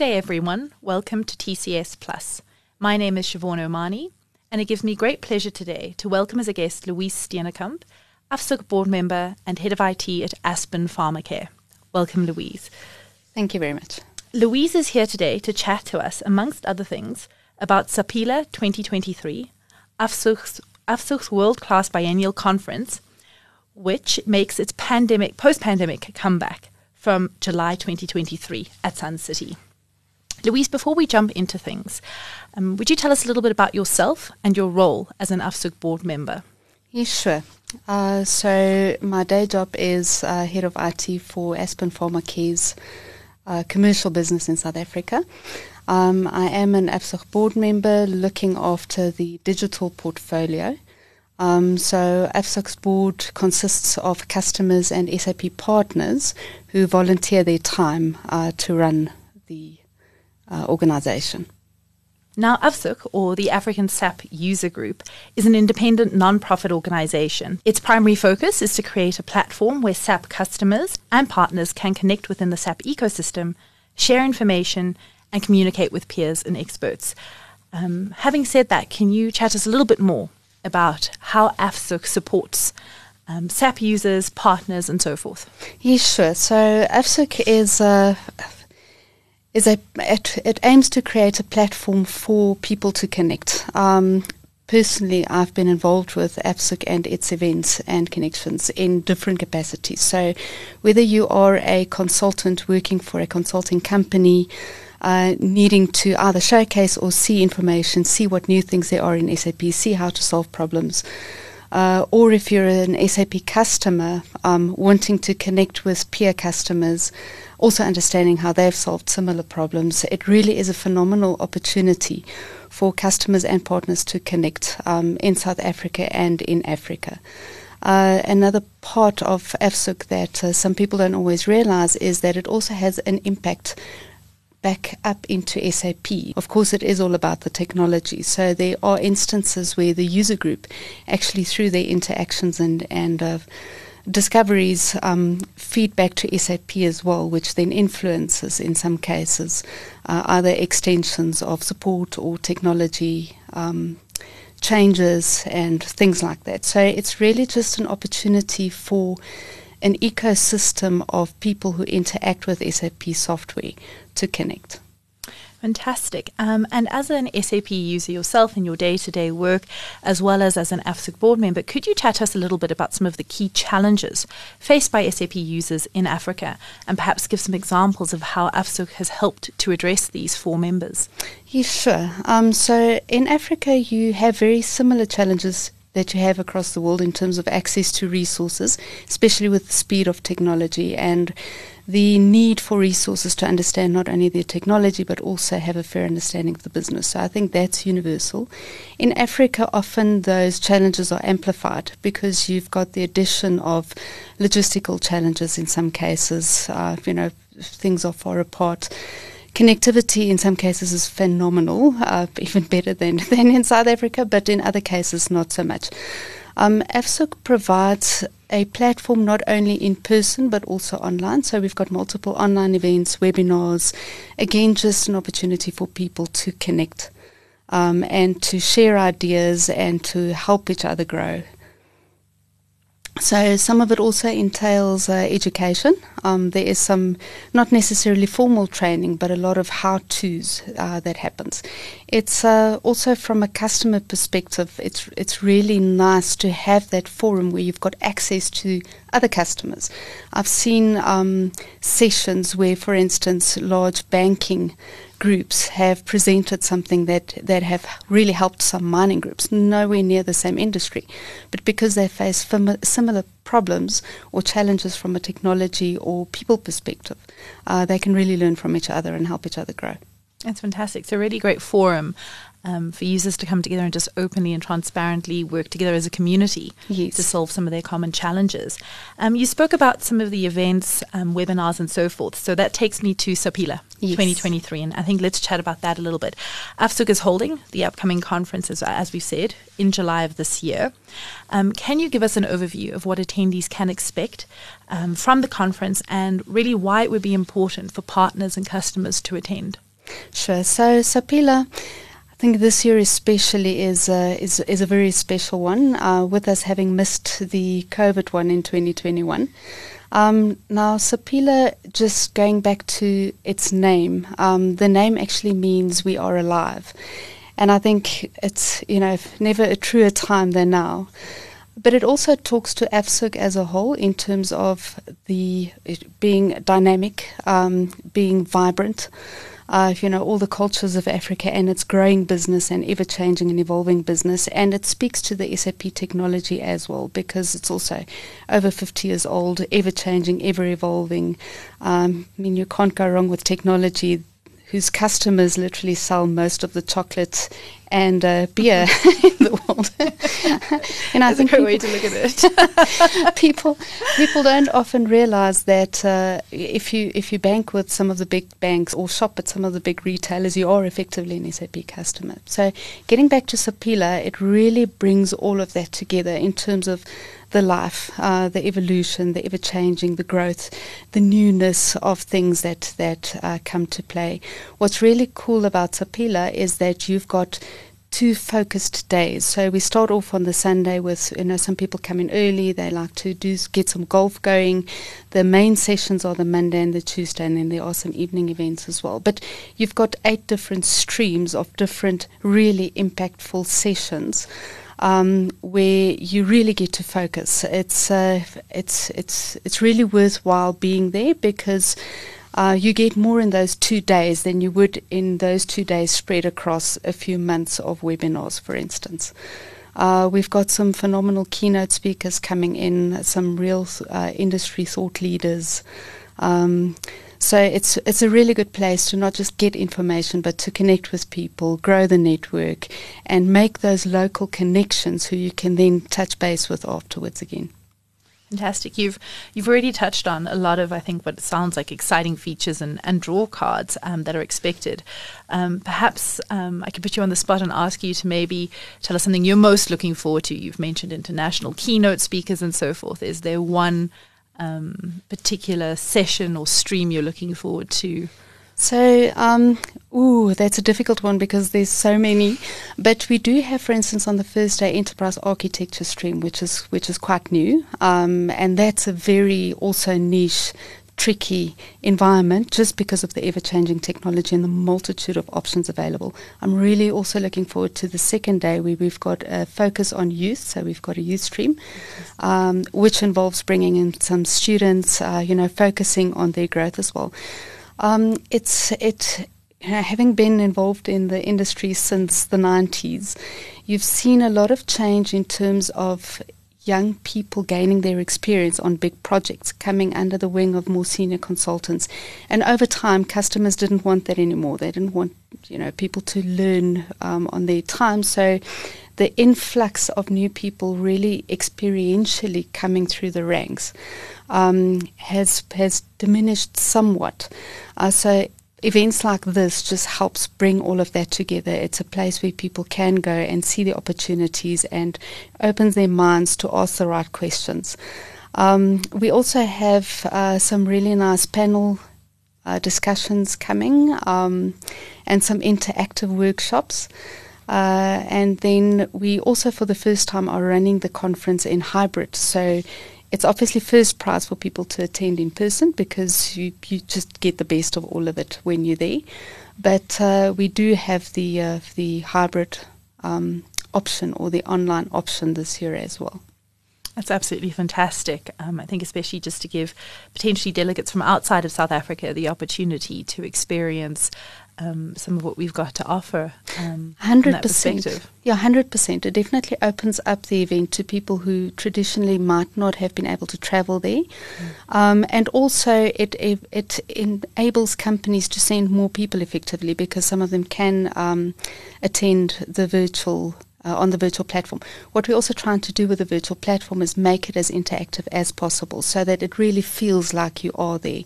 day, everyone. Welcome to TCS Plus. My name is Siobhan Omani, and it gives me great pleasure today to welcome as a guest Louise Steenekamp, AFSUG board member and head of IT at Aspen Pharmacare. Welcome, Louise. Thank you very much. Louise is here today to chat to us, amongst other things, about Saphila 2023, AFSUG's, AFSUG's world class biennial conference, which makes its pandemic post pandemic comeback from July 2023 at Sun City. Louise, before we jump into things, um, would you tell us a little bit about yourself and your role as an AFSUG board member? Yes, sure. Uh, so my day job is uh, head of IT for Aspen Pharmacare's uh, commercial business in South Africa. Um, I am an AFSUG board member looking after the digital portfolio. Um, so AFSUG's board consists of customers and SAP partners who volunteer their time uh, to run the uh, organization. Now, AFSUG, or the African SAP User Group, is an independent non-profit organization. Its primary focus is to create a platform where SAP customers and partners can connect within the SAP ecosystem, share information, and communicate with peers and experts. Um, having said that, can you chat us a little bit more about how AFSUG supports um, SAP users, partners, and so forth? Yes, sure. So AFSUG is a is a it, it, aims to create a platform for people to connect. Um, personally, I've been involved with AFSUG and its events and connections in different capacities. So, whether you are a consultant working for a consulting company, uh, needing to either showcase or see information, see what new things there are in SAP, see how to solve problems. Uh, or if you're an SAP customer um, wanting to connect with peer customers, also understanding how they've solved similar problems, it really is a phenomenal opportunity for customers and partners to connect um, in South Africa and in Africa. Uh, another part of AFSUG that uh, some people don't always realize is that it also has an impact back up into SAP. Of course, it is all about the technology. So there are instances where the user group, actually through their interactions and and uh, discoveries, um, feedback to SAP as well, which then influences in some cases uh, either extensions of support or technology. Um, changes and things like that. So it's really just an opportunity for an ecosystem of people who interact with SAP software to connect. Fantastic. Um, and as an SAP user yourself in your day to day work, as well as as an AFSUG board member, could you chat us a little bit about some of the key challenges faced by SAP users in Africa and perhaps give some examples of how AFSUG has helped to address these for members? Yes, sure. Um, so in Africa, you have very similar challenges that you have across the world in terms of access to resources, especially with the speed of technology and the need for resources to understand not only the technology but also have a fair understanding of the business. So I think that's universal. In Africa, often those challenges are amplified because you've got the addition of logistical challenges in some cases. Uh, you know, things are far apart connectivity in some cases is phenomenal, uh, even better than, than in South Africa, but in other cases, not so much. Um, provides a platform not only in person but also online. So we've got multiple online events, webinars. Again, just an opportunity for people to connect um, and to share ideas and to help each other grow. So some of it also entails uh, education. Um, there is some, not necessarily formal training, but a lot of how-tos uh, that happens. It's uh, also from a customer perspective. It's it's really nice to have that forum where you've got access to other customers. I've seen um, sessions where, for instance, large banking groups have presented something that, that have really helped some mining groups, nowhere near the same industry. But because they face similar problems or challenges from a technology or people perspective, uh, they can really learn from each other and help each other grow. That's fantastic. It's a really great forum um, for users to come together and just openly and transparently work together as a community yes. to solve some of their common challenges. Um, you spoke about some of the events, um, webinars, and so forth. So that takes me to Saphila yes. 2023, and I think let's chat about that a little bit. AFSUG is holding the upcoming conference, as, as we've said, in July of this year. Um, can you give us an overview of what attendees can expect um, from the conference and really why it would be important for partners and customers to attend? Sure. So, Saphila, I think this year especially is uh, is is a very special one. Uh, with us having missed the COVID one in 2021. Um, now, Saphila, just going back to its name, um, the name actually means we are alive. And I think it's, you know, never a truer time than now. But it also talks to AFSUG as a whole in terms of the being dynamic, um, being vibrant, uh, you know, all the cultures of Africa and its growing business and ever changing and evolving business. And it speaks to the SAP technology as well because it's also over 50 years old, ever changing, ever evolving. Um, I mean, you can't go wrong with technology whose customers literally sell most of the chocolate and uh, beer in the world. and I That's think a people, way to look at it. people people don't often realize that uh, if you if you bank with some of the big banks or shop at some of the big retailers, you are effectively an SAP customer. So getting back to Saphila, it really brings all of that together in terms of the life, uh, the evolution, the ever changing, the growth, the newness of things that that uh, come to play. What's really cool about Saphila is that you've got two focused days. So we start off on the Sunday with you know some people come in early. They like to do get some golf going. The main sessions are the Monday and the Tuesday, and then there are some evening events as well. But you've got eight different streams of different really impactful sessions um, where you really get to focus. It's uh, it's it's it's really worthwhile being there because. Uh, you get more in those two days than you would in those two days spread across a few months of webinars, for instance. Uh, we've got some phenomenal keynote speakers coming in, some real uh, industry thought leaders. Um, so it's it's a really good place to not just get information, but to connect with people, grow the network, and make those local connections who you can then touch base with afterwards again. Fantastic. You've you've already touched on a lot of I think what sounds like exciting features and, and draw cards um, that are expected. Um, perhaps um, I could put you on the spot and ask you to maybe tell us something you're most looking forward to. You've mentioned international keynote speakers and so forth. Is there one um, particular session or stream you're looking forward to? So, um, ooh, that's a difficult one because there's so many. But we do have, for instance, on the first day, enterprise architecture stream, which is which is quite new, um, and that's a very also niche tricky environment just because of the ever changing technology and the multitude of options available. I'm really also looking forward to the second day where we've got a focus on youth. So we've got a youth stream, um, which involves bringing in some students, uh, you know, focusing on their growth as well. Um, it's it. having been involved in the industry since the 90s, you've seen a lot of change in terms of young people gaining their experience on big projects, coming under the wing of more senior consultants. And over time, customers didn't want that anymore. They didn't want, you know, people to learn um, on their time. So the influx of new people really experientially coming through the ranks um, has has diminished somewhat. Uh, so events like this just helps bring all of that together. It's a place where people can go and see the opportunities and opens their minds to ask the right questions. Um, we also have uh, some really nice panel uh, discussions coming um, and some interactive workshops. Uh, and then we also, for the first time, are running the conference in hybrid. So it's obviously first prize for people to attend in person because you, you just get the best of all of it when you're there. But uh, we do have the uh, the hybrid um, option or the online option this year as well. That's absolutely fantastic. Um, I think, especially just to give potentially delegates from outside of South Africa the opportunity to experience um, some of what we've got to offer. Um, hundred percent. Yeah, hundred percent. It definitely opens up the event to people who traditionally might not have been able to travel there, mm. um, and also it, it, it enables companies to send more people effectively because some of them can um, attend the virtual. Uh, on the virtual platform. What we're also trying to do with the virtual platform is make it as interactive as possible so that it really feels like you are there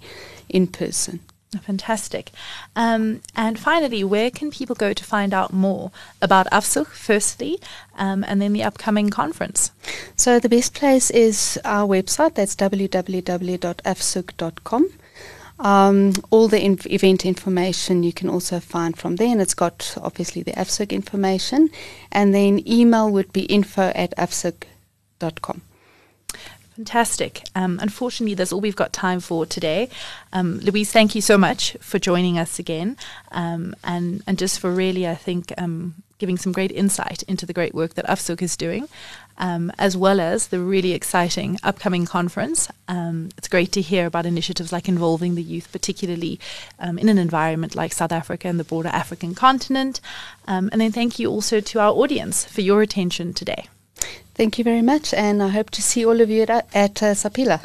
in person. Fantastic. Um, and finally, where can people go to find out more about AFSUG, firstly, um, and then the upcoming conference? So, the best place is our website, that's www.afsug.com. Um, all the event information you can also find from there, and it's got obviously the AFSUG information. And then email would be info at afsug.com. Fantastic. Um, unfortunately, that's all we've got time for today. Um, Louise, thank you so much for joining us again, um, and and just for really, I think, um, giving some great insight into the great work that AFSUG is doing, um, as well as the really exciting upcoming conference. Um, it's great to hear about initiatives like involving the youth, particularly in an environment like South Africa and the broader African continent. and then thank you also to our audience for your attention today. Thank you very much, and I hope to see all of you at, at uh, Saphila.